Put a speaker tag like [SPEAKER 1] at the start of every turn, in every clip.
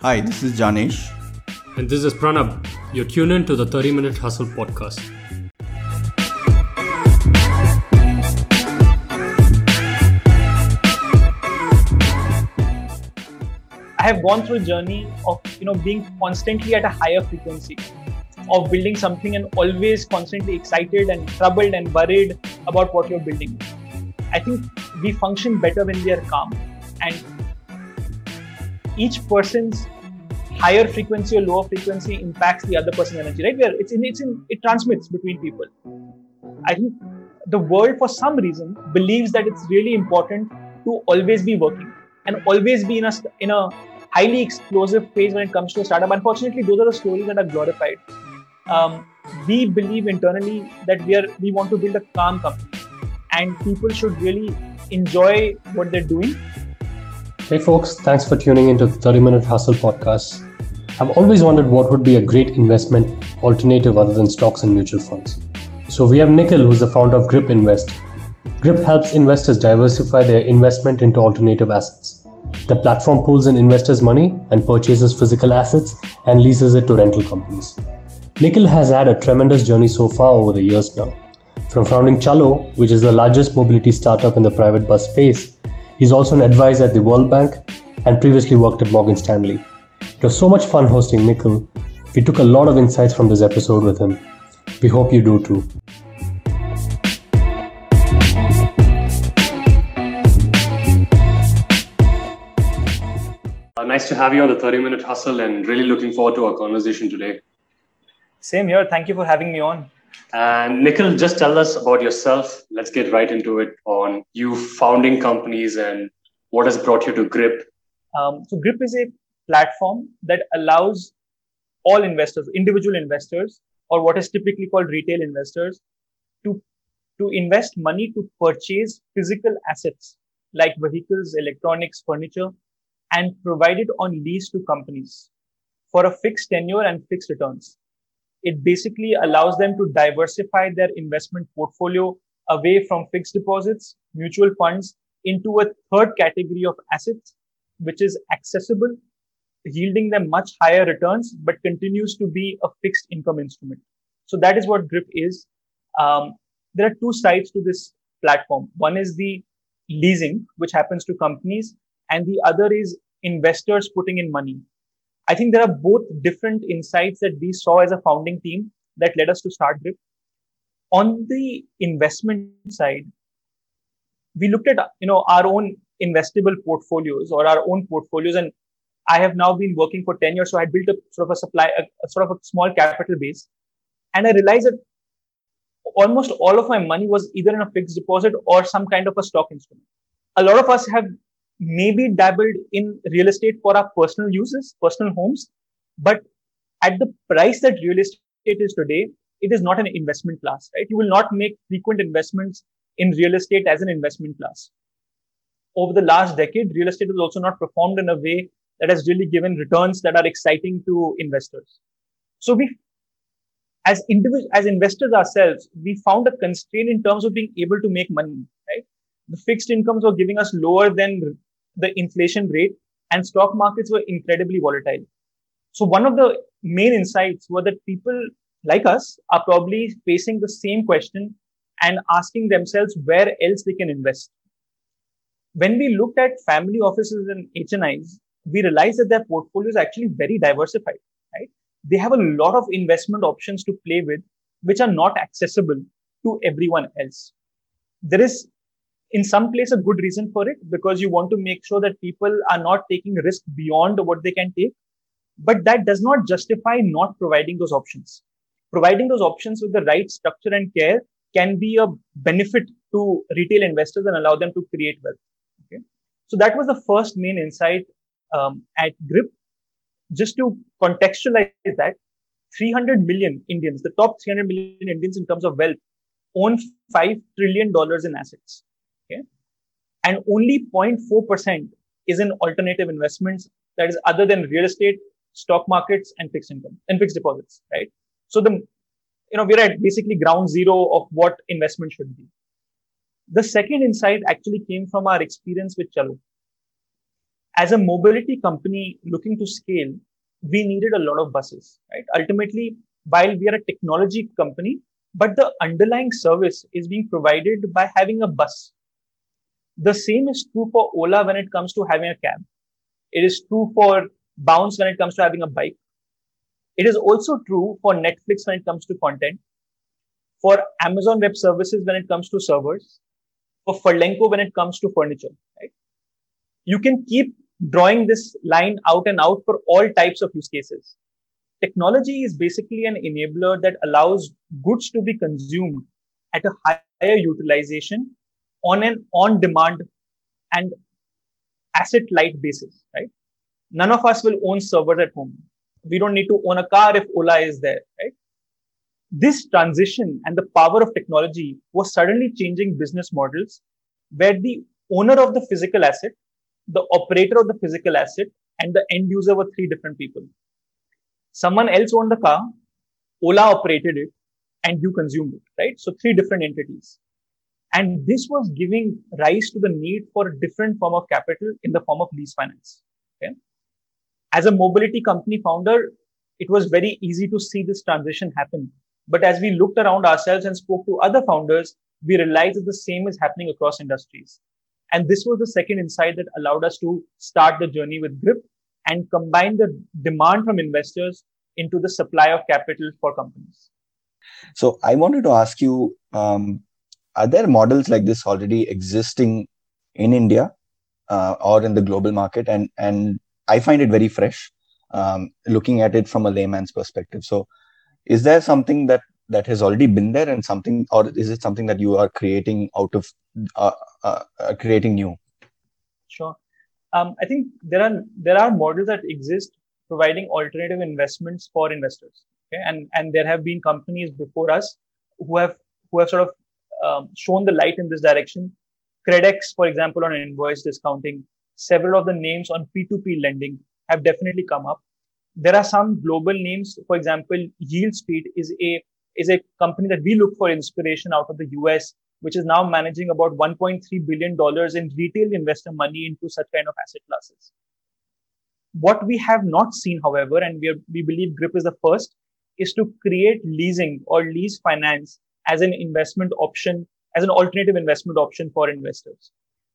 [SPEAKER 1] Hi, this is Janesh.
[SPEAKER 2] And this is Pranab. You're tuned in to the 30 Minute Hustle podcast.
[SPEAKER 3] I have gone through a journey of you know being constantly at a higher frequency, of building something and always constantly excited and troubled and worried about what you're building. I think we function better when we are calm, and each person's higher frequency or lower frequency impacts the other person's energy. Right? Where it's in it's in it transmits between people. I think the world, for some reason, believes that it's really important to always be working and always be in a in a highly explosive phase when it comes to a startup. Unfortunately, those are the stories that are glorified. Um, we believe internally that we are we want to build a calm company, and people should really enjoy what they're doing.
[SPEAKER 4] Hey folks, thanks for tuning into the 30 Minute Hustle podcast. I've always wondered what would be a great investment alternative other than stocks and mutual funds. So we have Nikhil, who's the founder of Grip Invest. Grip helps investors diversify their investment into alternative assets. The platform pools in investors' money and purchases physical assets and leases it to rental companies. Nikhil has had a tremendous journey so far over the years now. From founding Chalo, which is the largest mobility startup in the private bus space, he's also an advisor at the World Bank and previously worked at Morgan Stanley. It was so much fun hosting Nikhil. We took a lot of insights from this episode with him. We hope you do too.
[SPEAKER 2] Uh, nice to have you on the 30 Minute Hustle and really looking forward to our conversation today.
[SPEAKER 3] Same here. Thank you for having me on.
[SPEAKER 2] And Nikhil, just tell us about yourself. Let's get right into it on you founding companies and what has brought you to Grip.
[SPEAKER 3] Um, so Grip is a platform that allows all investors, individual investors, or what is typically called retail investors, to to invest money to purchase physical assets like vehicles, electronics, furniture, and provide it on lease to companies for a fixed tenure and fixed returns. It basically allows them to diversify their investment portfolio away from fixed deposits, mutual funds, into a third category of assets, which is accessible, yielding them much higher returns, but continues to be a fixed income instrument. So that is what GRIP is. Um, there are two sides to this platform. One is the leasing, which happens to companies, and the other is investors putting in money. I think there are both different insights that we saw as a founding team that led us to start Grip. On the investment side, we looked at you know our own investable portfolios or our own portfolios, and I have now been working for ten years, so I had built a sort of a supply, a, a sort of a small capital base, and I realized that almost all of my money was either in a fixed deposit or some kind of a stock instrument. A lot of us have maybe dabbled in real estate for our personal uses, personal homes, but at the price that real estate is today, it is not an investment class, right? You will not make frequent investments in real estate as an investment class. Over the last decade, real estate has also not performed in a way that has really given returns that are exciting to investors. So we, as individual, as investors ourselves, we found a constraint in terms of being able to make money, right? The fixed incomes were giving us lower than the inflation rate and stock markets were incredibly volatile. So one of the main insights were that people like us are probably facing the same question and asking themselves where else they can invest. When we looked at family offices and HNIs, we realized that their portfolio is actually very diversified, right? They have a lot of investment options to play with, which are not accessible to everyone else. There is in some place a good reason for it because you want to make sure that people are not taking risk beyond what they can take. But that does not justify not providing those options. Providing those options with the right structure and care can be a benefit to retail investors and allow them to create wealth. Okay? So that was the first main insight um, at grip. Just to contextualize that 300 million indians the top 300 million indians in terms of wealth own 5 trillion dollars in assets. And only 0.4% is in alternative investments that is other than real estate, stock markets and fixed income and fixed deposits, right? So the, you know, we're at basically ground zero of what investment should be. The second insight actually came from our experience with Chalo. as a mobility company looking to scale, we needed a lot of buses, right? Ultimately, while we are a technology company, but the underlying service is being provided by having a bus. The same is true for Ola when it comes to having a cab. It is true for Bounce when it comes to having a bike. It is also true for Netflix when it comes to content, for Amazon Web Services when it comes to servers, for Furlenco when it comes to furniture, right? You can keep drawing this line out and out for all types of use cases. Technology is basically an enabler that allows goods to be consumed at a higher utilization on an on demand and asset light basis, right? None of us will own servers at home. We don't need to own a car if Ola is there, right? This transition and the power of technology was suddenly changing business models where the owner of the physical asset the operator of the physical asset and the end user were three different people. Someone else owned the car, Ola operated it, and you consumed it, right? So three different entities. And this was giving rise to the need for a different form of capital in the form of lease finance. Okay? As a mobility company founder, it was very easy to see this transition happen. But as we looked around ourselves and spoke to other founders, we realized that the same is happening across industries. And this was the second insight that allowed us to start the journey with Grip and combine the demand from investors into the supply of capital for companies.
[SPEAKER 1] So I wanted to ask you, um, are there models like this already existing in India uh, or in the global market? And and I find it very fresh, um, looking at it from a layman's perspective. So, is there something that that has already been there and something or is it something that you are creating out of uh, uh, uh, creating new
[SPEAKER 3] sure um, i think there are there are models that exist providing alternative investments for investors okay and and there have been companies before us who have who have sort of um, shown the light in this direction. KredX for example on invoice discounting several of the names on p2p lending have definitely come up. There are some global names. For example Yieldstreet is a is a company that we look for inspiration out of the US, which is now managing about $1.3 billion in retail investor money into such kind of asset classes. What we have not seen, however, and we, are, we believe GRIP is the first, is to create leasing or lease finance as an investment option, as an alternative investment option for investors.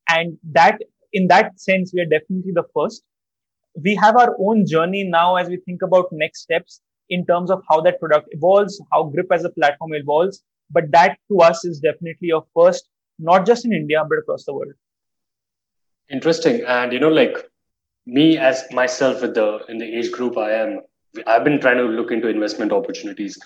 [SPEAKER 3] And that, in that sense, we are definitely the first. We have our own journey now as we think about next steps in terms of how that product evolves, how Grip as a platform evolves. But that to us is definitely a first, not just in India, but across the world.
[SPEAKER 2] Interesting. And, you know, like me as myself with the, in the age group I am, I've been trying to look into investment opportunities,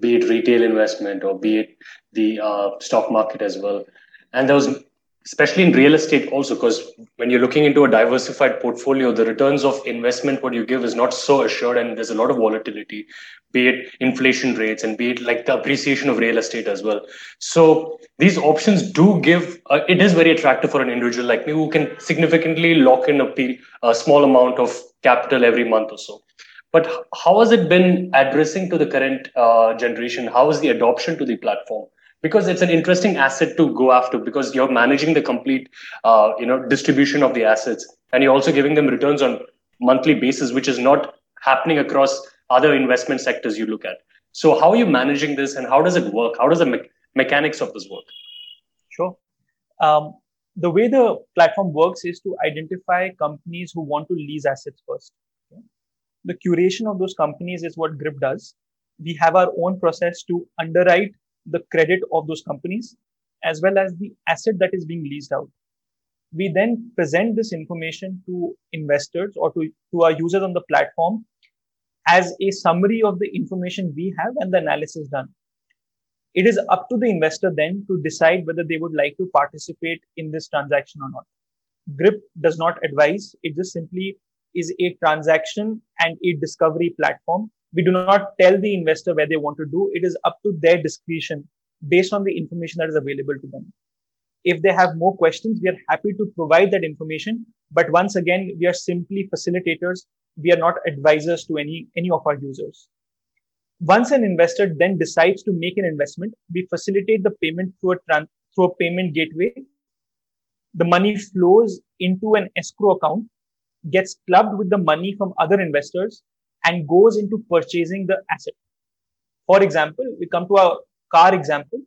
[SPEAKER 2] be it retail investment or be it the uh, stock market as well. And there was especially in real estate also because when you're looking into a diversified portfolio the returns of investment what you give is not so assured and there's a lot of volatility be it inflation rates and be it like the appreciation of real estate as well so these options do give uh, it is very attractive for an individual like me who can significantly lock in a, a small amount of capital every month or so but how has it been addressing to the current uh, generation? How is the adoption to the platform? Because it's an interesting asset to go after because you're managing the complete uh, you know distribution of the assets and you're also giving them returns on monthly basis which is not happening across other investment sectors you look at. So how are you managing this and how does it work? How does the me- mechanics of this work?
[SPEAKER 3] Sure. Um, the way the platform works is to identify companies who want to lease assets first? The curation of those companies is what grip does we have our own process to underwrite the credit of those companies as well as the asset that is being leased out. We then present this information to investors or to, to our users on the platform as a summary of the information we have and the analysis done. It is up to the investor then to decide whether they would like to participate in this transaction or not. GRIP does not advise. It just simply is a transaction and a discovery platform we do not tell the investor where they want to do. It is up to their discretion based on the information that is available to them. If they have more questions, we are happy to provide that information. But once again, we are simply facilitators. We are not advisors to any, any of our users. Once an investor then decides to make an investment, we facilitate the payment through a, trans- through a payment gateway. The money flows into an escrow account gets clubbed with the money from other investors and goes into purchasing the asset. For example, we come to a car example.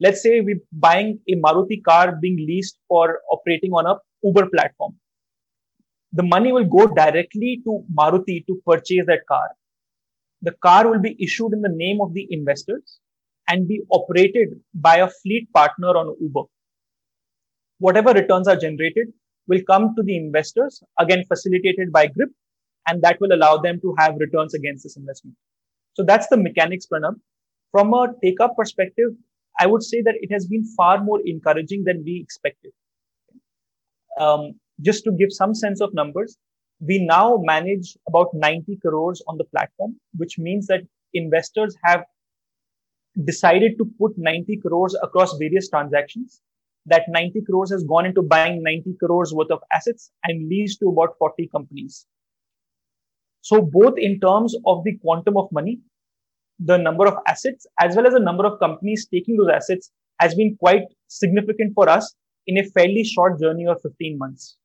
[SPEAKER 3] Let's say we're buying a Maruti car being leased for operating on a Uber platform. The money will go directly to Maruti to purchase that car. The car will be issued in the name of the investors and be operated by a fleet partner on Uber. Whatever returns are generated will come to the investors, again facilitated by GRIP, and that will allow them to have returns against this investment. So that's the mechanics, Pranab. From a take up perspective, I would say that it has been far more encouraging than we expected. Um, just to give some sense of numbers, we now manage about 90 crores on the platform, which means that investors have decided to put 90 crores across various transactions. That 90 crores has gone into buying 90 crores worth of assets and leads to about 40 companies. So both in terms of the quantum of money, the number of assets, as well as the number of companies taking those assets has been quite significant for us in a fairly short journey of 15 months.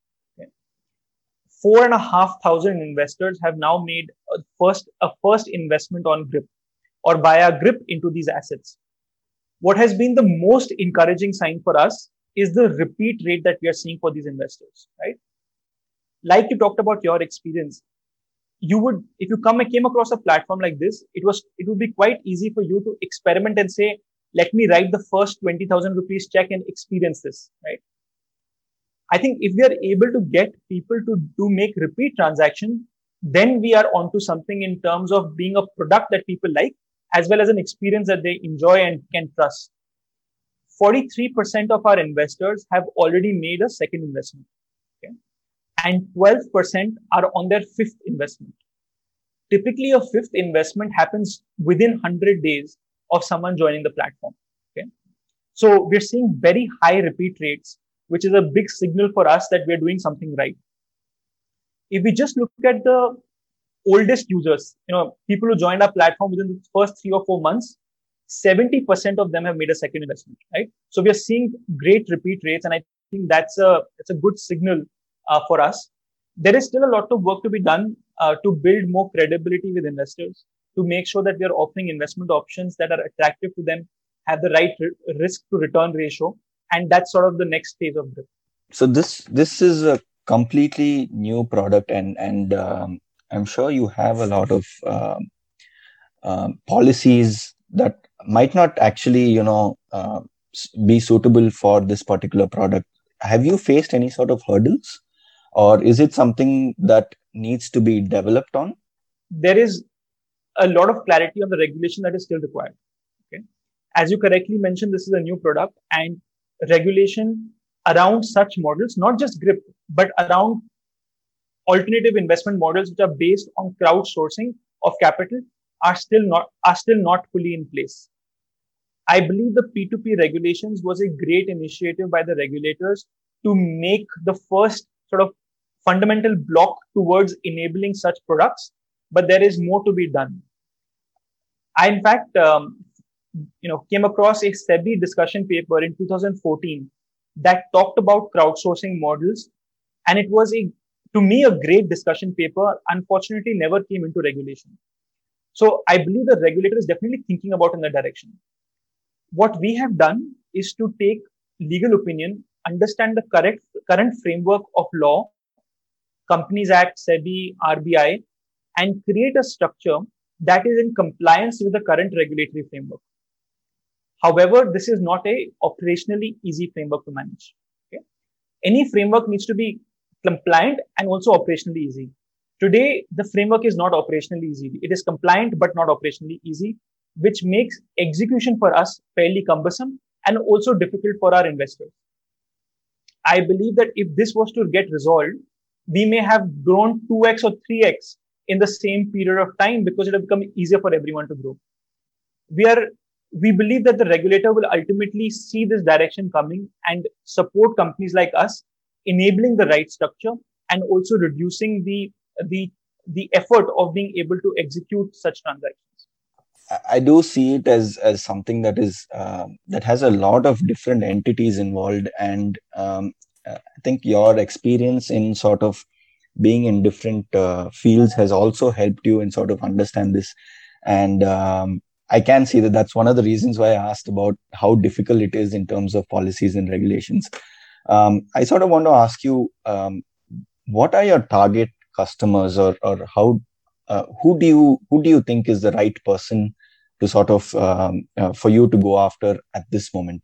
[SPEAKER 3] Four and a half thousand investors have now made a first, a first investment on GRIP or via GRIP into these assets. What has been the most encouraging sign for us is the repeat rate that we are seeing for these investors, right? Like you talked about your experience, you would if you come came across a platform like this it was it would be quite easy for you to experiment and say let me write the first 20000 rupees check and experience this right i think if we are able to get people to do make repeat transaction then we are onto something in terms of being a product that people like as well as an experience that they enjoy and can trust 43% of our investors have already made a second investment and 12% are on their fifth investment. Typically, a fifth investment happens within 100 days of someone joining the platform. Okay. So we're seeing very high repeat rates, which is a big signal for us that we're doing something right. If we just look at the oldest users, you know, people who joined our platform within the first three or four months, 70% of them have made a second investment, right? So we are seeing great repeat rates. And I think that's a, that's a good signal uh, for us. There is still a lot of work to be done uh, to build more credibility with investors, to make sure that we are offering investment options that are attractive to them, have the right r- risk to return ratio, and that's sort of the next phase of growth.
[SPEAKER 1] So this this is a completely new product, and and um, I'm sure you have a lot of um, uh, policies that might not actually, you know, uh, be suitable for this particular product. Have you faced any sort of hurdles? or is it something that needs to be developed on
[SPEAKER 3] there is a lot of clarity on the regulation that is still required okay as you correctly mentioned this is a new product and regulation around such models not just grip but around alternative investment models which are based on crowdsourcing of capital are still not are still not fully in place i believe the p2p regulations was a great initiative by the regulators to make the first sort of fundamental block towards enabling such products, but there is more to be done. I, in fact, um, you know, came across a SEBI discussion paper in 2014 that talked about crowdsourcing models, and it was a, to me, a great discussion paper. Unfortunately, never came into regulation. So I believe the regulator is definitely thinking about in that direction. What we have done is to take legal opinion, understand the correct current framework of law, Companies Act, SEBI, RBI, and create a structure that is in compliance with the current regulatory framework. However, this is not a operationally easy framework to manage. Okay? Any framework needs to be compliant and also operationally easy. Today, the framework is not operationally easy. It is compliant, but not operationally easy, which makes execution for us fairly cumbersome and also difficult for our investors. I believe that if this was to get resolved, we may have grown 2x or 3x in the same period of time because it will become easier for everyone to grow. We are, we believe that the regulator will ultimately see this direction coming and support companies like us, enabling the right structure and also reducing the, the, the effort of being able to execute such transactions.
[SPEAKER 1] I do see it as as something that is uh, that has a lot of different entities involved, and um, I think your experience in sort of being in different uh, fields has also helped you in sort of understand this and um, i can see that that's one of the reasons why i asked about how difficult it is in terms of policies and regulations um, i sort of want to ask you um, what are your target customers or or how uh, who do you who do you think is the right person to sort of um, uh, for you to go after at this moment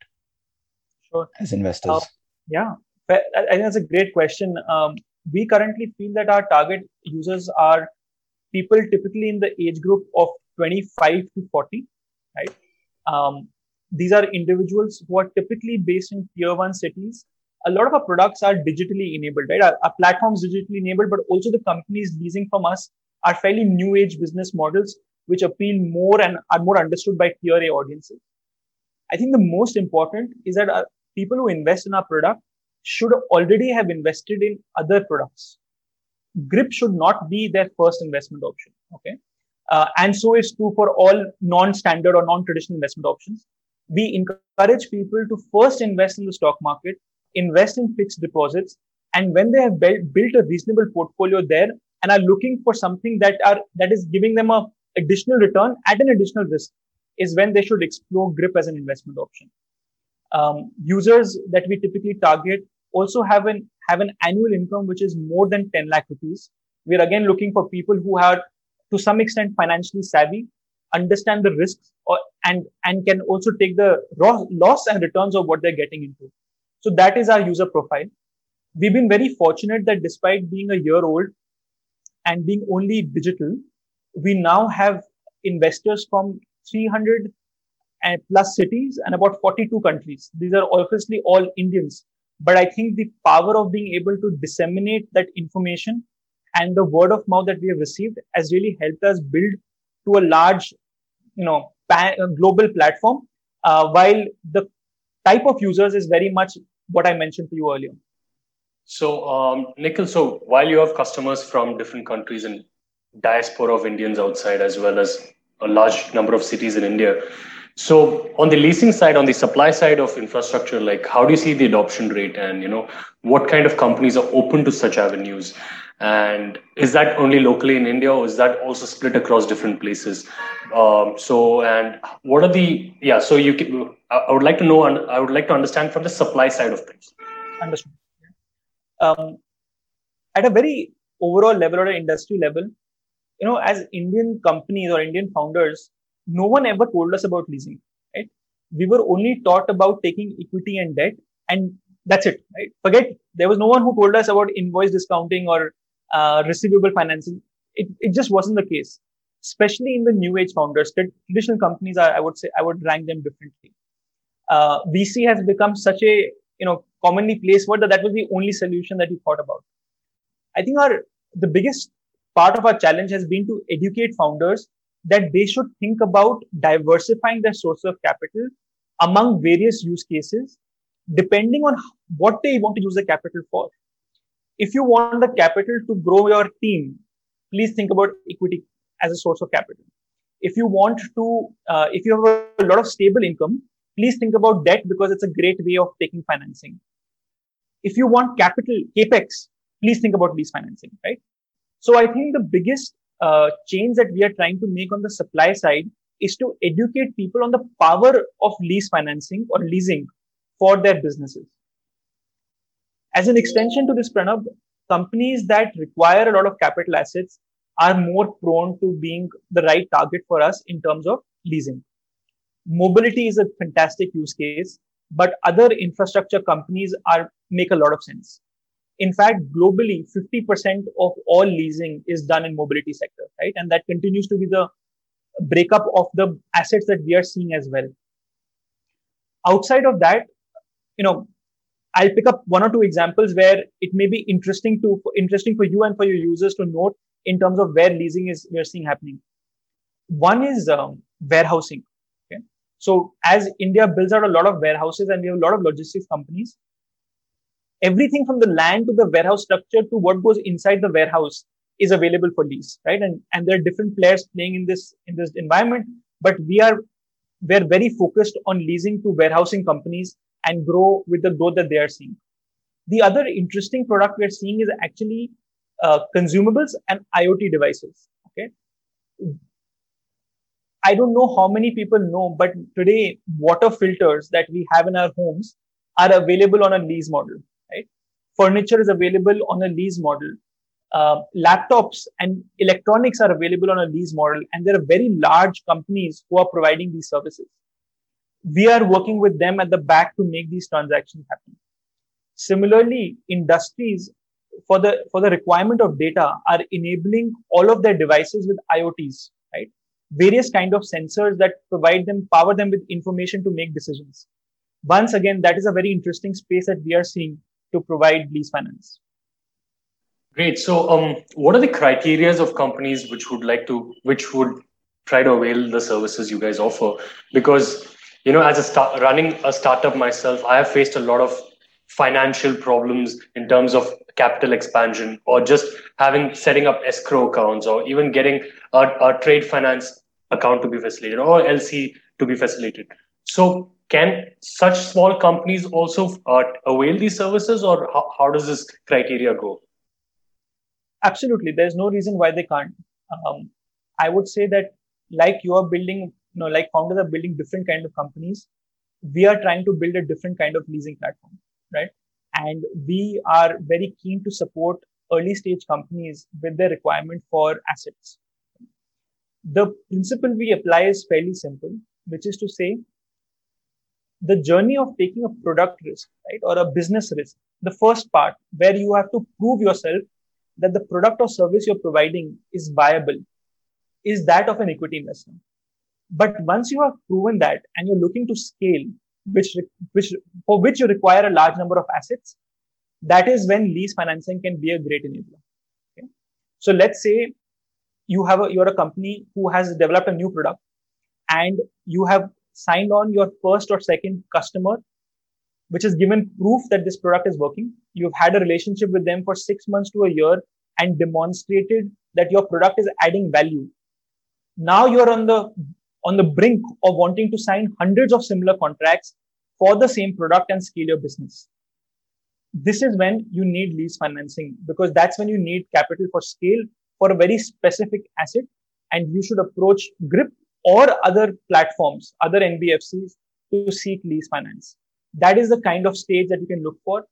[SPEAKER 3] sure.
[SPEAKER 1] as investors? Uh,
[SPEAKER 3] yeah. I think that's a great question. Um, we currently feel that our target users are people typically in the age group of 25 to 40 right? Um, these are individuals who are typically based in tier one cities a lot of our products are digitally enabled, right? Our, our platforms digitally enabled, but also the companies leasing from us are fairly new age business models, which appeal more and are more understood by tier A audiences. I think the most important is that our, people who invest in our product should already have invested in other products. Grip should not be their first investment option. Okay. Uh, and so is true for all non-standard or non-traditional investment options. We encourage people to first invest in the stock market invest in fixed deposits. And when they have built, a reasonable portfolio there and are looking for something that are, that is giving them a additional return at an additional risk is when they should explore grip as an investment option. Um, users that we typically target also have an, have an annual income which is more than 10 lakh rupees. We're again looking for people who are to some extent financially savvy, understand the risks or, and, and can also take the loss and returns of what they're getting into. So that is our user profile. We've been very fortunate that despite being a year old and being only digital, we now have investors from 300 and plus cities and about 42 countries. These are obviously all Indians. But I think the power of being able to disseminate that information and the word of mouth that we have received has really helped us build to a large, you know, pan, global platform. Uh, while the type of users is very much what I mentioned to you earlier.
[SPEAKER 2] So, um, Nikhil, so while you have customers from different countries and diaspora of Indians outside, as well as a large number of cities in India, so on the leasing side, on the supply side of infrastructure, like how do you see the adoption rate, and you know what kind of companies are open to such avenues, and is that only locally in India, or is that also split across different places? Um, so, and what are the yeah? So you can, I would like to know, and I would like to understand from the supply side of things.
[SPEAKER 3] Understood. Um, at a very overall level or industry level, you know, as Indian companies or Indian founders, no one ever told us about leasing, right? We were only taught about taking equity and debt, and that's it, right? Forget there was no one who told us about invoice discounting or uh, receivable financing. It, it just wasn't the case, especially in the new age founders. Traditional companies, are, I would say, I would rank them differently. Uh, VC has become such a you know commonly placed word that that was the only solution that we thought about. I think our the biggest part of our challenge has been to educate founders that they should think about diversifying their source of capital among various use cases, depending on what they want to use the capital for. If you want the capital to grow your team, please think about equity as a source of capital. If you want to, uh, if you have a lot of stable income, please think about debt because it's a great way of taking financing. If you want capital, capex, please think about lease financing, right? So I think the biggest uh, change that we are trying to make on the supply side is to educate people on the power of lease financing or leasing for their businesses. As an extension to this, Pranav, companies that require a lot of capital assets are more prone to being the right target for us in terms of leasing. Mobility is a fantastic use case, but other infrastructure companies are make a lot of sense. In fact, globally, 50% of all leasing is done in mobility sector, right? And that continues to be the breakup of the assets that we are seeing as well. Outside of that, you know, I'll pick up one or two examples where it may be interesting to interesting for you and for your users to note in terms of where leasing is we're seeing happening. One is um, warehousing. Okay, so as India builds out a lot of warehouses and we have a lot of logistics companies, everything from the land to the warehouse structure to what goes inside the warehouse is available for lease, right? And and there are different players playing in this in this environment, but we are we're very focused on leasing to warehousing companies and grow with the growth that they are seeing. The other interesting product we're seeing is actually uh, consumables and IoT devices. Okay. I don't know how many people know, but today water filters that we have in our homes are available on a lease model, right? Furniture is available on a lease model. Uh, laptops and electronics are available on a lease model, and there are very large companies who are providing these services. We are working with them at the back to make these transactions happen. Similarly, industries for the for the requirement of data are enabling all of their devices with IoTs, right? Various kind of sensors that provide them power them with information to make decisions. Once again, that is a very interesting space that we are seeing to provide lease finance.
[SPEAKER 2] Great. So, um, what are the criterias of companies which would like to, which would try to avail the services you guys offer? Because you know, as a start, running a startup myself, I have faced a lot of financial problems in terms of capital expansion or just having setting up escrow accounts or even getting a, a trade finance account to be facilitated or LC to be facilitated. So can such small companies also uh, avail these services or how, how, does this criteria go?
[SPEAKER 3] Absolutely. There's no reason why they can't. Um, I would say that like you are building, know, like founders are building different kind of companies. We are trying to build a different kind of leasing platform right? And we are very keen to support early stage companies with their requirement for assets. The principle we apply is fairly simple, which is to say the journey of taking a product risk, right, or a business risk, the first part where you have to prove yourself that the product or service you're providing is viable is that of an equity investment. But once you have proven that and you're looking to scale, which which for which you require a large number of assets that is when lease financing can be a great enabler. Okay? so let's say you have a you're a company who has developed a new product and you have signed on your first or second customer which has given proof that this product is working. You've had a relationship with them for 6 months to a year and demonstrated that your product is adding value. Now you're on the on the brink of wanting to sign hundreds of similar contracts for the same product and scale your business. This is when you need lease financing because that's when you need capital for scale for a very specific asset. And you should approach GRIP or other platforms, other NBFCs to seek lease finance. That is the kind of stage that you can look for.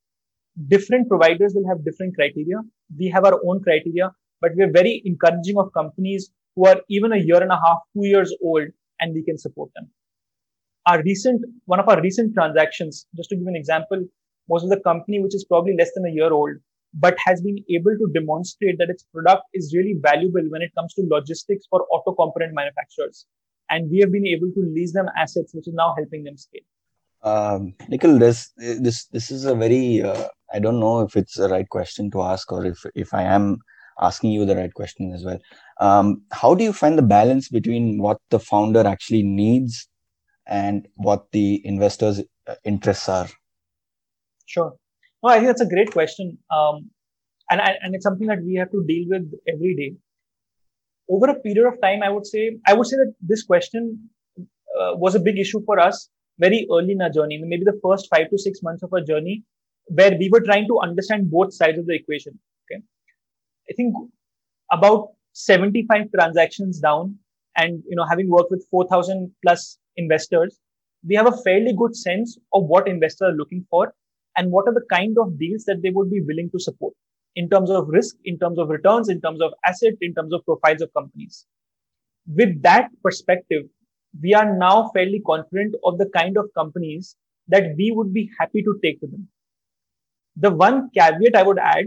[SPEAKER 3] Different providers will have different criteria. We have our own criteria, but we're very encouraging of companies who are even a year and a half, two years old and we can support them. Our recent, one of our recent transactions, just to give an example, was with a company which is probably less than a year old, but has been able to demonstrate that its product is really valuable when it comes to logistics for auto component manufacturers. And we have been able to lease them assets, which is now helping them scale.
[SPEAKER 1] Um, Nikhil, this this this is a very uh, I don't know if it's the right question to ask or if if I am asking you the right question as well. Um, how do you find the balance between what the founder actually needs and what the investors' uh, interests are?
[SPEAKER 3] Sure. No, I think that's a great question. Um, and, and it's something that we have to deal with every day. Over a period of time, I would say, I would say that this question uh, was a big issue for us very early in our journey, maybe the first five to six months of our journey, where we were trying to understand both sides of the equation. I think about 75 transactions down and you know having worked with 4000 plus investors we have a fairly good sense of what investors are looking for and what are the kind of deals that they would be willing to support in terms of risk in terms of returns in terms of asset in terms of profiles of companies. With that perspective we are now fairly confident of the kind of companies that we would be happy to take to them. The one caveat i would add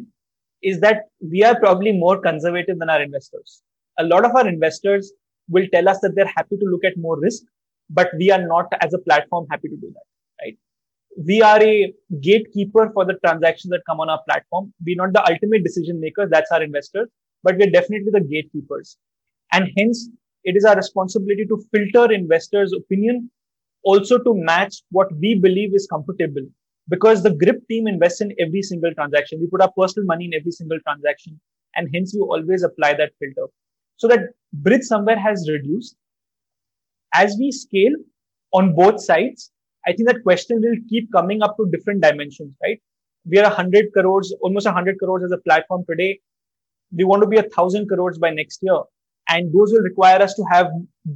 [SPEAKER 3] is that we are probably more conservative than our investors. A lot of our investors will tell us that they're happy to look at more risk, but we are not as a platform happy to do that, right? We are a gatekeeper for the transactions that come on our platform. We're not the ultimate decision makers. That's our investors, but we're definitely the gatekeepers. And hence it is our responsibility to filter investors' opinion also to match what we believe is comfortable because the grip team invests in every single transaction. We put our personal money in every single transaction and hence we always apply that filter. So that bridge somewhere has reduced. As we scale on both sides, I think that question will keep coming up to different dimensions, right? We are 100 crores, almost 100 crores as a platform today. we want to be a thousand crores by next year. And those will require us to have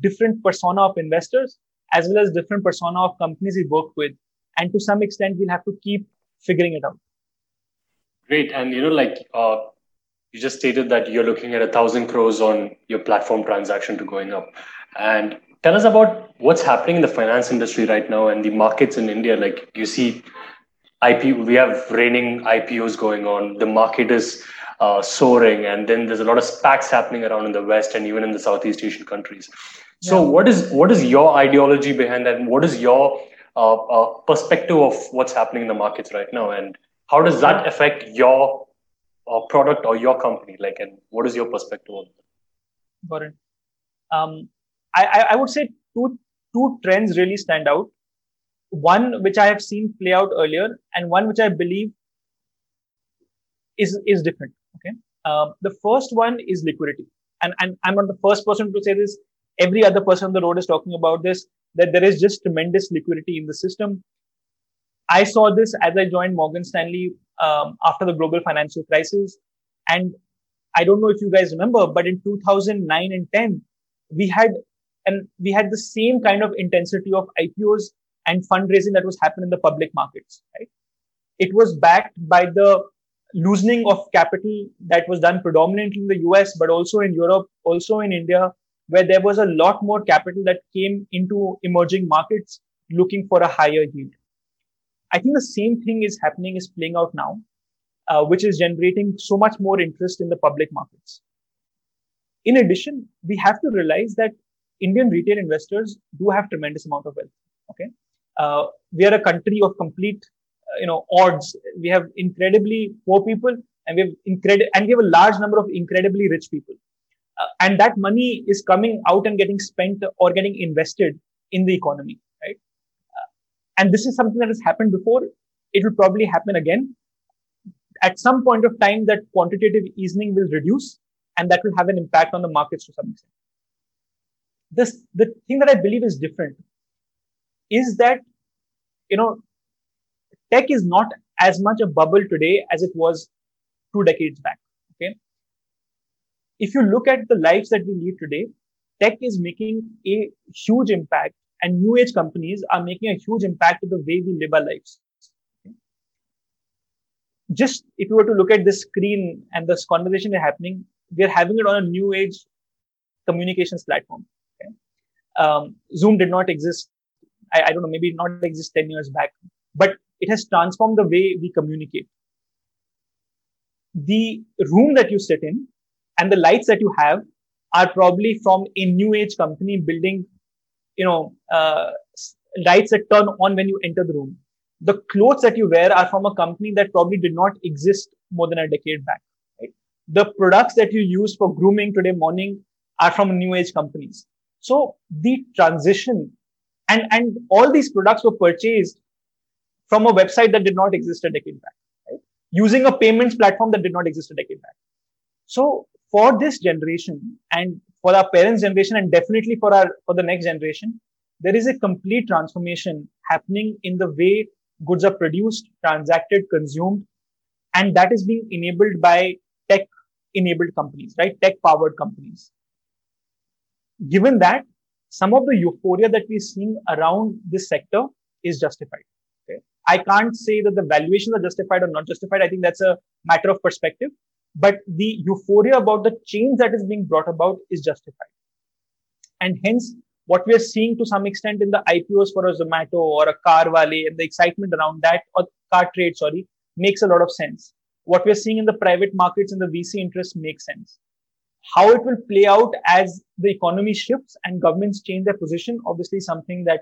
[SPEAKER 3] different persona of investors as well as different persona of companies we work with. And to some extent, we'll have to keep figuring it out.
[SPEAKER 2] Great. And, you know, like, uh, you just stated that you're looking at a thousand crores on your platform transaction to going up. And tell us about what's happening in the finance industry right now and the markets in India. Like you see, IP, we have raining IPOs going on. The market is uh, soaring, and then there's a lot of SPACs happening around in the West and even in the Southeast Asian countries. So, yeah. what is what is your ideology behind that? And what is your uh, uh, perspective of what's happening in the markets right now, and how does that affect your uh, product or your company? Like, and what is your perspective on that?
[SPEAKER 3] Got it. Um, I, I would say two two trends really stand out. One which I have seen play out earlier, and one which I believe is is different. Okay, um, the first one is liquidity, and and I'm not the first person to say this. Every other person on the road is talking about this. That there is just tremendous liquidity in the system. I saw this as I joined Morgan Stanley um, after the global financial crisis, and I don't know if you guys remember, but in 2009 and 10, we had and we had the same kind of intensity of IPOs and fundraising that was happening in the public markets, right? It was backed by the loosening of capital that was done predominantly in the US, but also in Europe, also in India, where there was a lot more capital that came into emerging markets looking for a higher yield. I think the same thing is happening, is playing out now, uh, which is generating so much more interest in the public markets. In addition, we have to realize that Indian retail investors do have tremendous amount of wealth. Okay, uh, we are a country of complete, uh, you know, odds. We have incredibly poor people, and we have incredible, and we have a large number of incredibly rich people. Uh, and that money is coming out and getting spent or getting invested in the economy, right? Uh, and this is something that has happened before. It will probably happen again. At some point of time, that quantitative easing will reduce, and that will have an impact on the markets to some extent this the thing that I believe is different is that you know tech is not as much a bubble today as it was two decades back. Okay. If you look at the lives that we live today, tech is making a huge impact and new age companies are making a huge impact to the way we live our lives. Just if you were to look at this screen and this conversation is happening, we are having it on a new age communications platform um, Zoom did not exist. I, I don't know, maybe not exist 10 years back, but it has transformed the way we communicate. The room that you sit in and the lights that you have are probably from a new age company building, you know, uh, lights that turn on when you enter the room. The clothes that you wear are from a company that probably did not exist more than a decade back. Right? The products that you use for grooming today morning are from new age companies. So the transition and, and all these products were purchased from a website that did not exist a decade back, right? Using a payments platform that did not exist a decade back. So for this generation and for our parents' generation and definitely for our, for the next generation, there is a complete transformation happening in the way goods are produced, transacted, consumed, and that is being enabled by tech enabled companies, right? Tech powered companies given that some of the euphoria that we're seeing around this sector is justified. Okay? I can't say that the valuations are justified or not justified. I think that's a matter of perspective. But the euphoria about the change that is being brought about is justified. And hence, what we are seeing to some extent in the IPOs for a Zomato or a car CarWale and the excitement around that, or Cartrade, sorry, makes a lot of sense. What we are seeing in the private markets and the VC interest makes sense. How it will play out as the economy shifts and governments change their position, obviously something that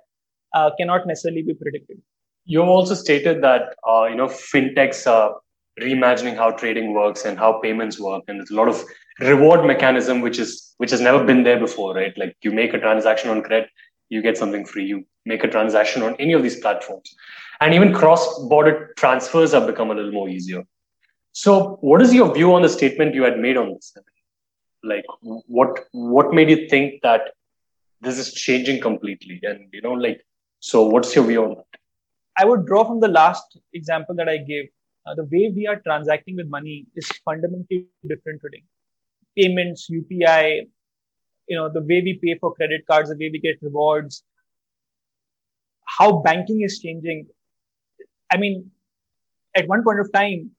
[SPEAKER 3] uh, cannot necessarily be predicted.
[SPEAKER 2] You've also stated that uh, you know fintechs are reimagining how trading works and how payments work, and there's a lot of reward mechanism which is which has never been there before, right? Like you make a transaction on credit, you get something free. You make a transaction on any of these platforms, and even cross-border transfers have become a little more easier. So, what is your view on the statement you had made on this? like what what made you think that this is changing completely and you know like so what's your view on that
[SPEAKER 3] i would draw from the last example that i gave uh, the way we are transacting with money is fundamentally different today payments, UPI, you know, the way we pay for credit cards, the way we get rewards, how banking is changing. I mean, at one point of time,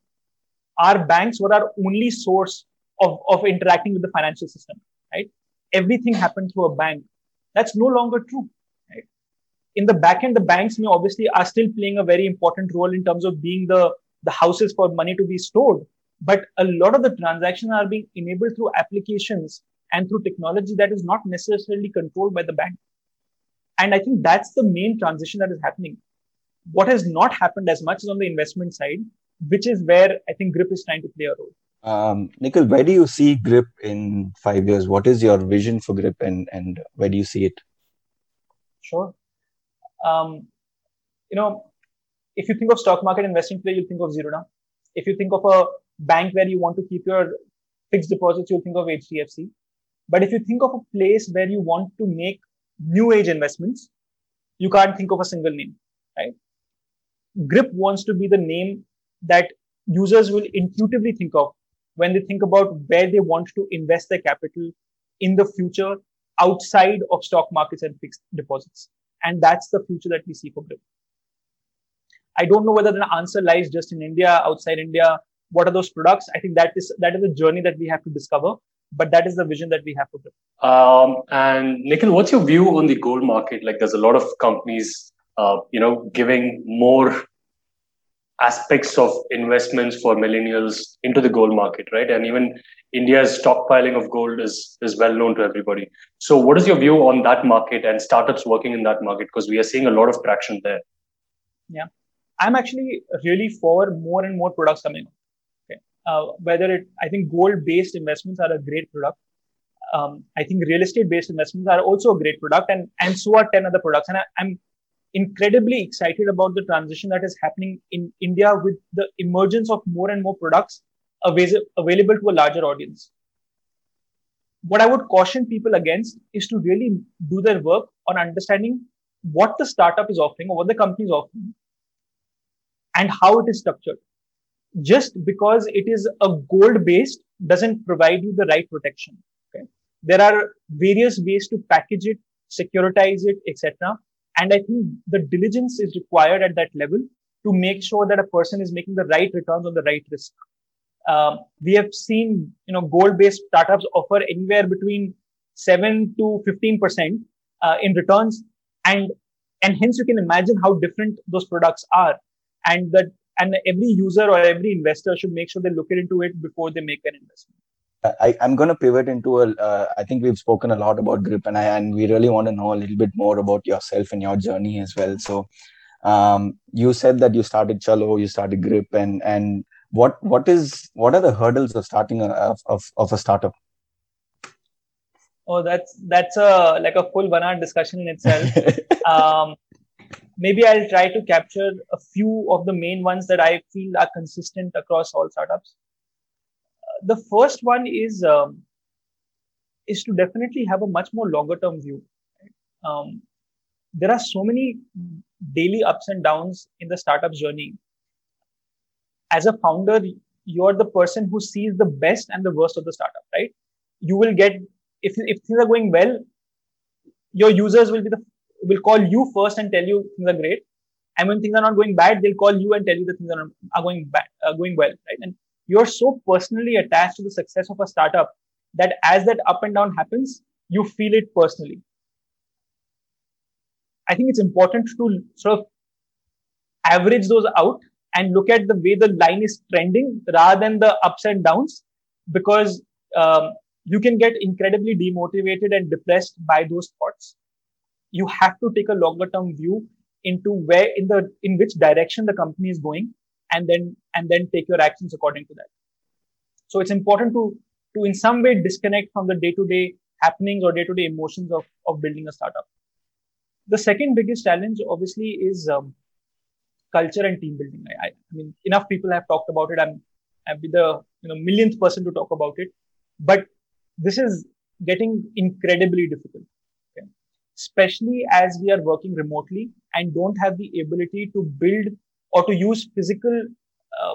[SPEAKER 3] our banks were our only source of, of interacting with the financial system, right? Everything happened through a bank. That's no longer true. In the back end, the banks may obviously are still playing a very important role in terms of being the, the houses for money to be stored. But a lot of the transactions are being enabled through applications and through technology that is not necessarily controlled by the bank. And I think that's the main transition that is happening. What has not happened as much is on the investment side, which is where I think Grip is trying to play a role.
[SPEAKER 1] Um, Nikhil, where do you see Grip in five years? What is your vision for Grip and, and where do you see it?
[SPEAKER 3] Sure. Um, you know, if you think of stock market investing today, you'll think of Zerodha. If you think of a bank where you want to keep your fixed deposits, you'll think of HDFC. But if you think of a place where you want to make new age investments, you can't think of a single name, right? Grip wants to be the name that users will intuitively think of when they think about where they want to invest their capital in the future outside of stock markets and fixed deposits. And that's the future that we see for Grip. I don't know whether the answer lies just in India, outside India. What are those products? I think that is that is a journey that we have to discover but that is the vision that we have for them.
[SPEAKER 2] Um, and Nikhil, what's your view on the gold market? Like, there's a lot of companies, uh, you know, giving more aspects of investments for millennials into the gold market, right? And even India's stockpiling of gold is is well known to everybody. So, what is your view on that market and startups working in that market? Because we are seeing a lot of traction there.
[SPEAKER 3] Yeah, I'm actually really for more and more products coming uh, whether it, I think gold based investments are a great product. Um, I think real estate based investments are also a great product, and and so are ten other products. And I, I'm incredibly excited about the transition that is happening in India with the emergence of more and more products avail- available to a larger audience. What I would caution people against is to really do their work on understanding what the startup is offering or what the company is offering and how it is structured just because it is a gold based doesn't provide you the right protection. Okay? There are various ways to package it, securitize it, etc. And I think the diligence is required at that level to make sure that a person is making the right returns on the right risk. Um, we have seen, you know, gold-based startups offer anywhere between seven to fifteen percent uh, in returns, and and hence you can imagine how different those products are, and that and every user or every investor should make sure they look into it before they make an investment.
[SPEAKER 1] I, am going to pivot into a. Uh, I think we've spoken a lot about grip, and I and we really want to know a little bit more about yourself and your journey as well. So, um, you said that you started Chalo, you started grip, and and what what is what are the hurdles of starting a, of of a startup?
[SPEAKER 3] Oh, that's that's a like a full one-hour discussion in itself. um, maybe I'll try to capture a few of the main ones that I feel are consistent across all startups. Uh, the first one is um, is to definitely have a much more longer term view. Um, there are so many daily ups and downs in the startup journey. As a founder, you're the person who sees the best and the worst of the startup, right? You will get if if things are going well, your users will be the will call you first and tell you things are great. And when things are not going bad, they'll call you and tell you that things are, are going bad, uh, going well, right? And you're so personally attached to the success of a startup that as that up and down happens, you feel it personally. I think it's important to sort of average those out and look at the way the line is trending rather than the ups and downs because um, you can get incredibly demotivated and depressed by those thoughts you have to take a longer term view into where in the in which direction the company is going and then and then take your actions according to that. So it's important to to in some way disconnect from the day to day happenings or day to day emotions of of building a startup. The second biggest challenge obviously is um, culture and team building. I, I, mean enough people have talked about it. I'm i'll be the you know millionth person to talk about it. But this is getting incredibly difficult especially as we are working remotely and don't have the ability to build or to use physical, uh,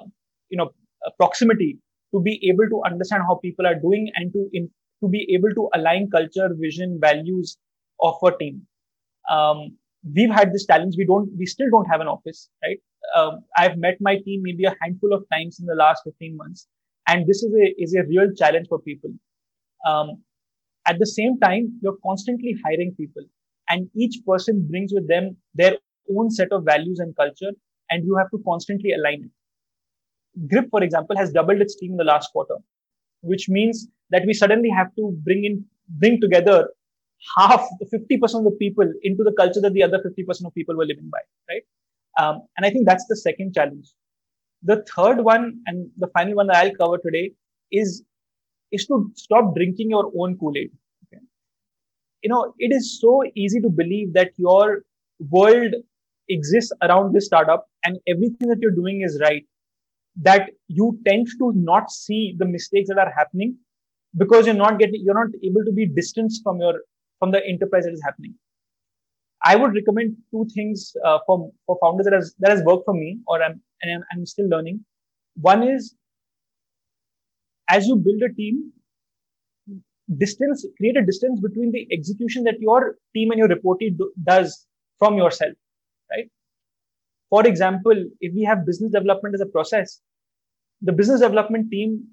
[SPEAKER 3] you know, uh, proximity to be able to understand how people are doing and to in, to be able to align culture, vision, values of a team. Um, we've had this challenge. We don't, we still don't have an office, right? Um, I've met my team maybe a handful of times in the last 15 months, and this is a is a real challenge for people. Um, at the same time, you're constantly hiring people, and each person brings with them their own set of values and culture, and you have to constantly align it. Grip, for example, has doubled its team in the last quarter, which means that we suddenly have to bring in, bring together half, 50% of the people into the culture that the other 50% of people were living by, right? Um, and I think that's the second challenge. The third one and the final one that I'll cover today is, is to stop drinking your own Kool-Aid. Okay? You know, it is so easy to believe that your world exists around this startup and everything that you're doing is right that you tend to not see the mistakes that are happening because you're not getting you're not able to be distanced from your from the enterprise that is happening i would recommend two things uh, for for founders that has that has worked for me or i'm and I'm, I'm still learning one is as you build a team distance create a distance between the execution that your team and your reportee do, does from yourself right for example, if we have business development as a process, the business development team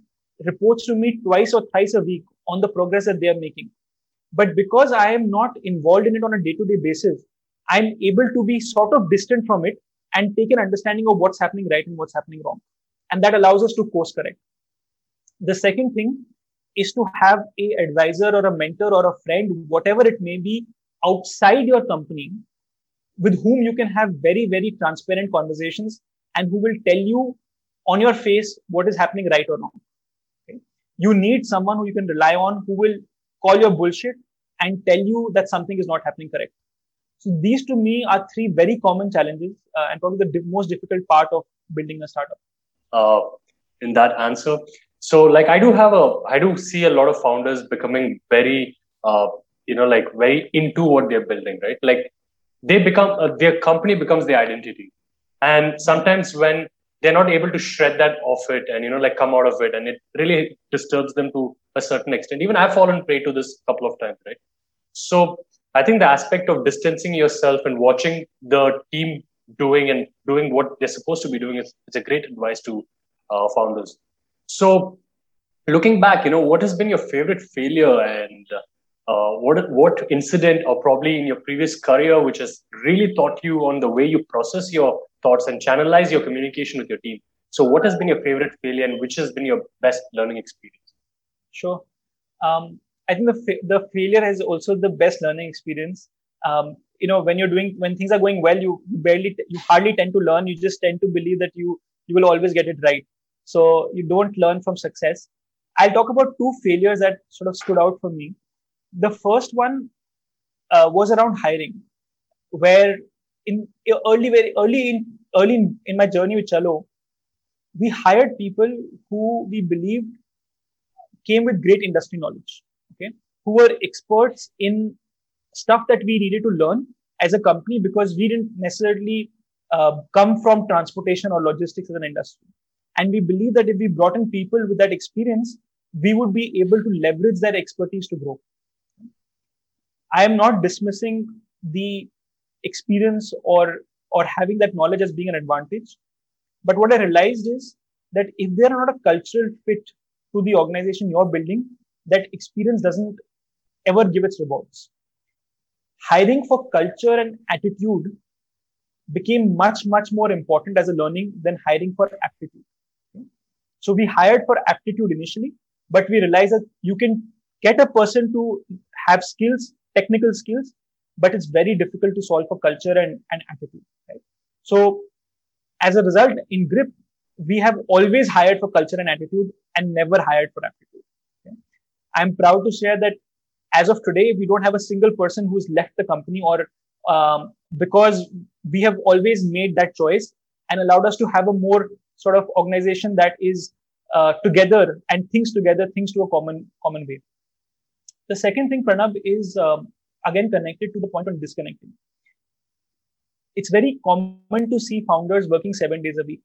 [SPEAKER 3] reports to me twice or thrice a week on the progress that they are making. But because I am not involved in it on a day to day basis, I'm able to be sort of distant from it and take an understanding of what's happening right and what's happening wrong. And that allows us to course correct. The second thing is to have a advisor or a mentor or a friend, whatever it may be, outside your company with whom you can have very, very transparent conversations and who will tell you on your face what is happening right or wrong. Okay? You need someone who you can rely on who will call your bullshit and tell you that something is not happening correct. So these to me are three very common challenges uh, and probably the di- most difficult part of building a startup.
[SPEAKER 2] Uh, in that answer, so like I do have a, I do see a lot of founders becoming very, uh, you know, like very into what they're building, right? Like they become uh, their company becomes their identity. And sometimes when they're not able to shred that off it and you know like come out of it and it really disturbs them to a certain extent. Even i've fallen prey to this couple of times right? So i think the aspect of distancing yourself and watching the team doing and doing what they're supposed to be doing is, is a great advice to uh, founders so looking back you know what has been your favorite failure and uh, what what incident or probably in your previous career which has really taught you on the way you process your thoughts and channelize your communication with your team? So what has been your favorite failure and which has been your best learning experience?
[SPEAKER 3] Sure. Um, i think the fa- the failure is also the best learning experience. Um, you know when you're doing when things are going well you barely you hardly tend to learn. You just tend to believe that you you will always get it right so you don't learn from success. I'll talk about two failures that sort of stood out for me. The first one uh, was around hiring, where in early, very early in early in, in my journey with Chalo, we hired people who we believed came with great industry knowledge, okay, who were experts in stuff that we needed to learn as a company because we didn't necessarily uh, come from transportation or logistics as an industry. And we believe that if we brought in people with that experience, we would be able to leverage that expertise to grow. I am not dismissing the experience or or having that knowledge as being an advantage. But what I realized is that if they are not a cultural fit to the organization you're building, that experience doesn't ever give its rewards. Hiring for culture and attitude became much, much more important as a learning than hiring for aptitude. So we hired for aptitude initially, but we realized that you can get a person to have skills technical skills, but it's very difficult to solve for culture and, and attitude. Right? So as a result, in Grip, we have always hired for culture and attitude and never hired for aptitude. Okay? I'm proud to share that as of today, we don't have a single person who's left the company or um, because we have always made that choice and allowed us to have a more sort of organization that is uh, together and thinks together, thinks to a common common way. The second thing, Pranab, is um, again connected to the point on disconnecting. It's very common to see founders working seven days a week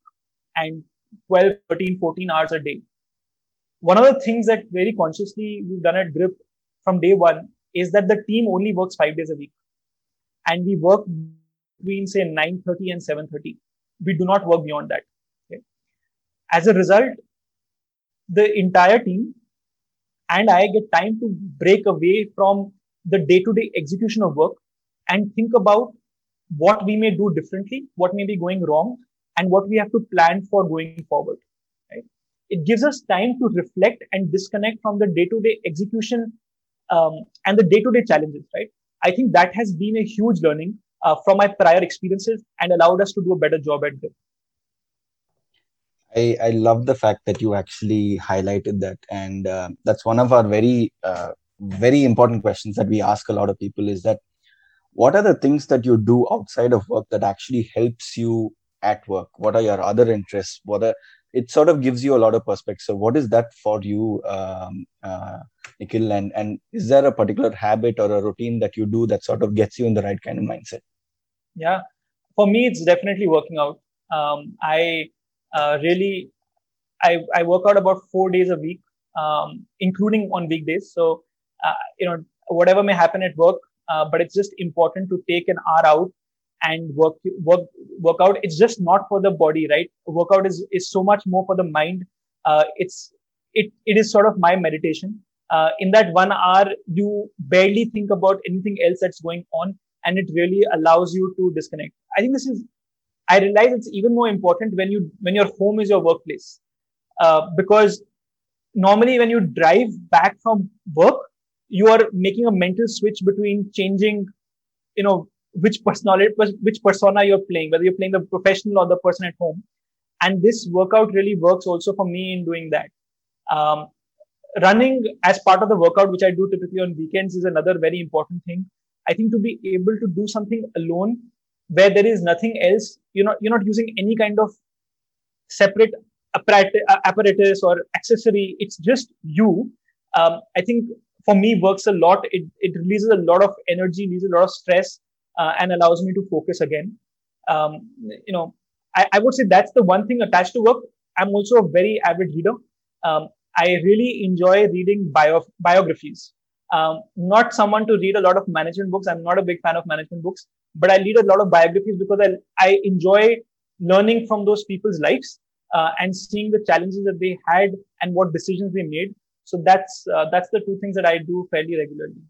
[SPEAKER 3] and 12, 13, 14 hours a day. one of the things that very consciously we've done at Grip from day one is that the team only works five days a week, and we work between say 9:30 and 7:30. We do not work beyond that. As a result, the entire team and I get time to break away from the day-to-day execution of work and think about what we may do differently, what may be going wrong, and what we have to plan for going forward. It gives us time to reflect and disconnect from the day-to-day execution um, and the day-to-day challenges. Right? I think that has been a huge learning uh, from my prior experiences and allowed us to do a better job at Grip.
[SPEAKER 1] I, I love the fact that you actually highlighted that, and uh, that's one of our very uh, very important questions that we ask a lot of people is that what are the things that you do outside of work that actually helps you at work? What are your other interests? What are it sort of gives you a lot of perspective. So what is that for you um, uh, nikhil? And and is there a particular habit or a routine that you do that sort of gets you in the right kind of mindset?
[SPEAKER 3] Yeah. For me it's definitely working out. Um, i really I, I work out about four days a week um, including on weekdays. So uh, you know whatever may happen at work uh, but it's just important to take an hour out and work work work out. It's just not for the body right? Workout is is so much more for the mind. Uh, it's it it is sort of my meditation. Uh, in that one hour you barely think about anything else that's going on and it really allows you to disconnect. I think this is i realize it's even more important when you when your home is your workplace. Uh, because normally when you drive back from work you are making a mental switch between changing you know which personality which persona you're playing whether you're playing the professional or the person at home. And this workout really works also for me in doing that. Um, running as part of the workout which i do typically on weekends is another very important thing. I think to be able to do something alone where there is nothing else you're not you're not using any kind of separate apparatus or accessory it's just you um, i think for me works a lot it, it releases a lot of energy releases a lot of stress uh, and allows me to focus again. Um, you know, I, I, would say that's the one thing attached to work. I'm also a very avid reader. Um, I really enjoy reading bio, biographies. Um, not someone to read a lot of management books. I'm not a big fan of management books, but I read a lot of biographies because I, I enjoy learning from those people's lives uh, and seeing the challenges that they had and what decisions they made. So that's uh, that's the two things that I do fairly regularly.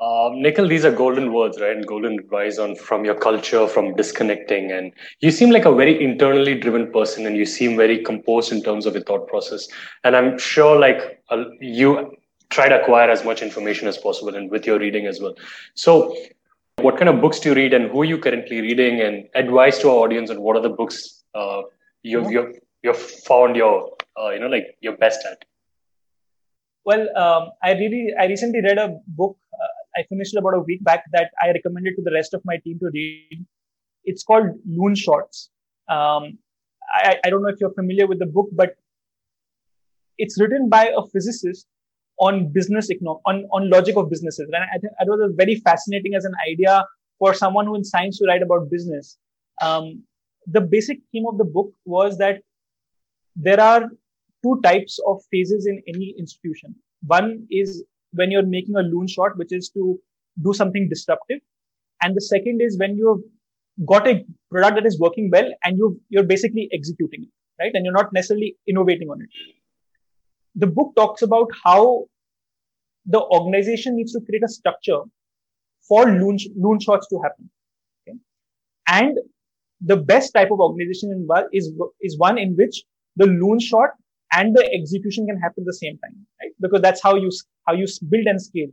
[SPEAKER 2] Um, Nikhil, these are golden words, right? And golden advice on from your culture, from disconnecting. And you seem like a very internally driven person, and you seem very composed in terms of your thought process. And I'm sure, like uh, you try to acquire as much information as possible, and with your reading as well. So, what kind of books do you read, and who are you currently reading? And advice to our audience on what are the books uh, you've, you've you've found your uh, you know like your best at.
[SPEAKER 3] Well, um, I really I recently read a book I finished about a week back that I recommended to the rest of my team to read. It's called Loonshots. Um, I, I don't know if you're familiar with the book, but it's written by a physicist on business economic, on, on logic of businesses. And I think it was very fascinating as an idea for someone who in science to write about business. Um, the basic theme of the book was that there are two types of phases in any institution. One is when you're making a loon shot, which is to do something disruptive. And the second is when you've got a product that is working well and you you're basically executing it, right? And you're not necessarily innovating on it. The book talks about how the organization needs to create a structure for loon, loon shots to happen. Okay? And the best type of organization is, is one in which the loon shot and the execution can happen at the same time, right? Because that's how you how you build and scale.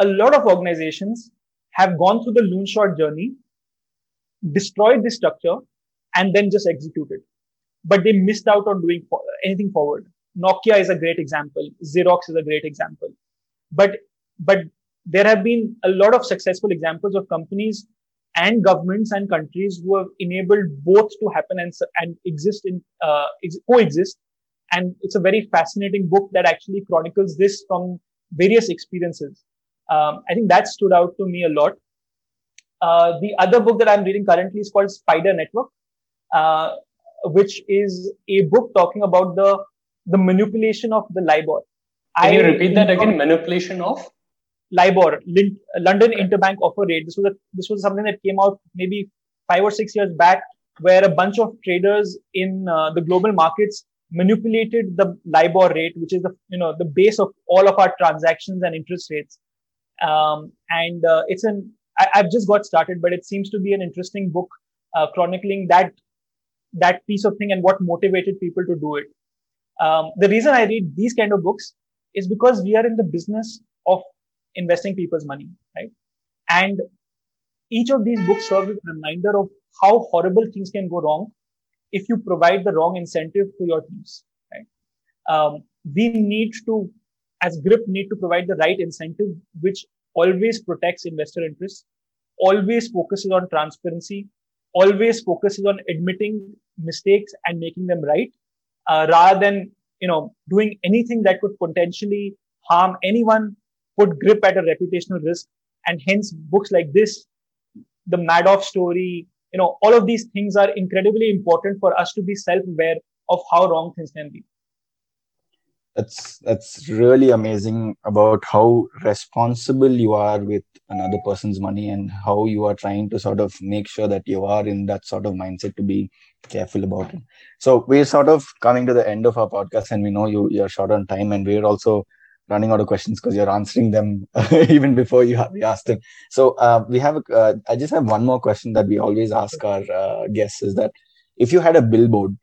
[SPEAKER 3] A lot of organizations have gone through the loon shot journey, destroyed the structure, and then just executed. But they missed out on doing anything forward. Nokia is a great example. Xerox is a great example. But but there have been a lot of successful examples of companies and governments and countries who have enabled both to happen and, and exist in uh, ex- coexist and it's a very fascinating book that actually chronicles this from various experiences. Um, I think that stood out to me a lot. Uh, the other book that I'm reading currently is called Spider Network, uh, which is a book talking about the the manipulation of the LIBOR.
[SPEAKER 2] Can I, you repeat that again? Manipulation of
[SPEAKER 3] LIBOR, London Interbank Offer Rate. This was a, this was something that came out maybe five or six years back, where a bunch of traders in uh, the global markets manipulated the LIBOR rate, which is the you know the base of all of our transactions and interest rates. Um, and uh, it's an I, have just got started, but it seems to be an interesting book uh, chronicling that that piece of thing and what motivated people to do it. Um, the reason I read these kind of books is because we are in the business of investing people's money, right? And each of these books serve as a reminder of how horrible things can go wrong if you provide the wrong incentive to your teams, right? Um, we need to, as GRIP, need to provide the right incentive, which always protects investor interests, always focuses on transparency, always focuses on admitting mistakes and making them right, uh, rather than you know doing anything that could potentially harm anyone, put grip at a reputational risk, and hence books like this, the Madoff story, you know, all of these things are incredibly important for us to be self-aware of how wrong things can be
[SPEAKER 1] that's that's really amazing about how responsible you are with another person's money and how you are trying to sort of make sure that you are in that sort of mindset to be careful about it. So we're sort of coming to the end of our podcast and we know you you're short on time and we're also running out of questions because you're answering them even before you have, asked them. So uh, we have uh, i just have one more question that we always ask our uh, guests is that if you had a billboard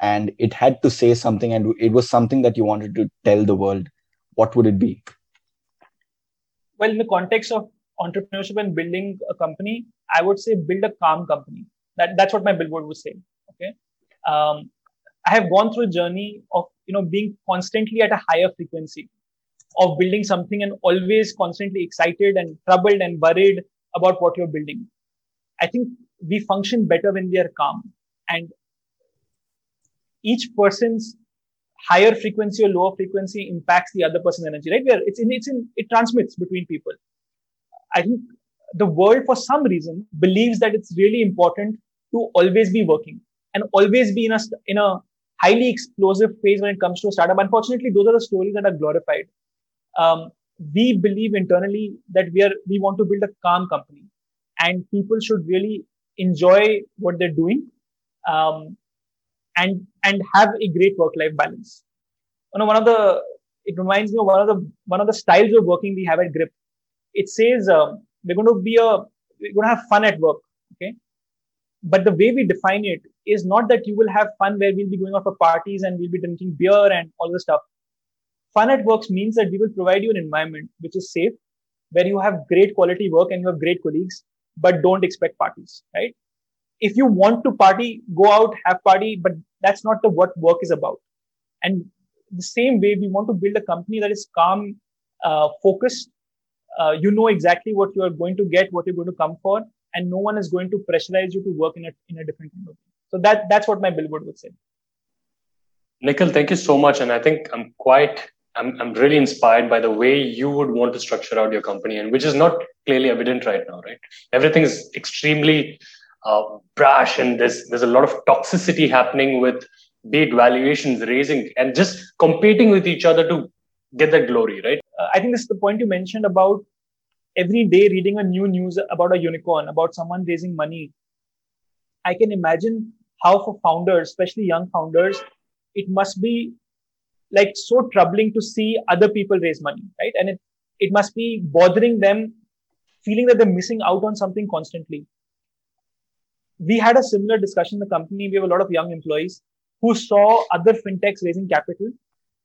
[SPEAKER 1] and it had to say something and it was something that you wanted to tell the world. What would it be?
[SPEAKER 3] Well in the context of entrepreneurship and building a company i would say build a calm company. That that's what my billboard was saying okay? Um, i have gone through a journey of you know being constantly at a higher frequency of building something and always constantly excited and troubled and worried about what you're building. I think we function better when we are calm and each person's higher frequency or lower frequency impacts the other person's energy, right? Where it's in, it's in, it transmits between people. I think the world, for some reason, believes that it's really important to always be working and always be in a, in a highly explosive phase when it comes to a startup. Unfortunately, those are the stories that are glorified. Um, we believe internally that we are, we want to build a calm company and people should really enjoy what they're doing. Um, and and have a great work life balance. You know one of the it reminds me of one of the one of the styles of working we have at grip. It says um, we're going to be a we're going to have fun at work okay? But the way we define it is not that you will have fun where we'll be going off for parties and we'll be drinking beer and all the stuff. Fun at works means that we will provide you an environment which is safe where you have great quality work and you have great colleagues but don't expect parties right if you want to party, go out, have party, but that's not the what work is about. And the same way, we want to build a company that is calm, uh, focused. Uh, you know exactly what you are going to get, what you're going to come for, and no one is going to pressurize you to work in a in a different kind of. So that that's what my billboard would say.
[SPEAKER 2] Nikhil, thank you so much, and I think I'm quite I'm, I'm really inspired by the way you would want to structure out your company and which is not clearly evident right now right everything is extremely uh, brash and there's there's a lot of toxicity happening with be it valuations raising and just competing with each other to get that glory right?
[SPEAKER 3] Uh, i think this is the point you mentioned about every day reading a new news about a unicorn about someone raising money. I can imagine how for founders especially young founders it must be like so troubling to see other people raise money right? And it it must be bothering them feeling that they're missing out on something constantly we had a similar discussion in the company. We have a lot of young employees who saw other fintechs raising capital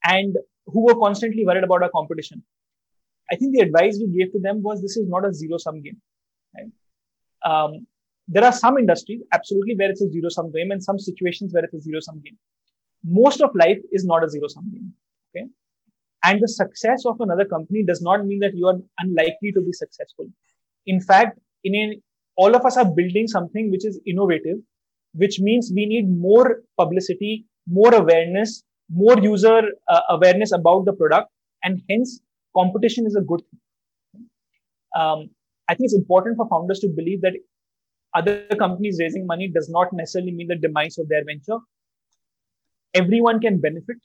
[SPEAKER 3] and who were constantly worried about our competition. I think the advice we gave to them was this is not a zero sum game. Right? Um, there are some industries absolutely where it's a zero sum game and some situations where it's a zero sum game. Most of life is not a zero sum game. Okay. And the success of another company does not mean that you are unlikely to be successful. In fact, in a all of us are building something which is innovative, which means we need more publicity, more awareness, more user uh, awareness about the product, and hence competition is a good thing. Um, I think it's important for founders to believe that other companies raising money does not necessarily mean the demise of their venture. Everyone can benefit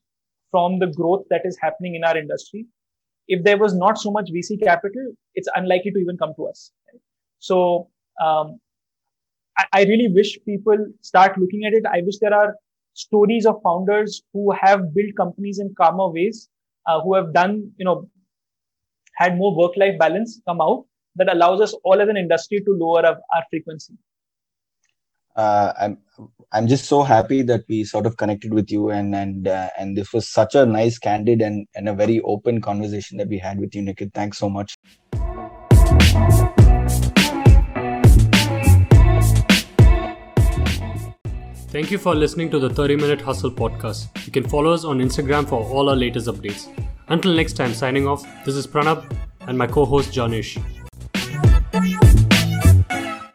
[SPEAKER 3] from the growth that is happening in our industry. If there was not so much VC capital, it's unlikely to even come to us. Right? So um, I, I really wish people start looking at it. I wish there are stories of founders who have built companies in calmer ways, uh, who have done, you know, had more work-life balance come out that allows us all as an industry to lower our, our frequency.
[SPEAKER 1] Uh, I'm I'm just so happy that we sort of connected with you and and uh, and this was such a nice, candid and and a very open conversation that we had with you, Nikhil. Thanks so much.
[SPEAKER 2] Thank you for listening to the 30 Minute Hustle podcast. You can follow us on Instagram for all our latest updates. Until next time, signing off, this is Pranab and my co host Janish.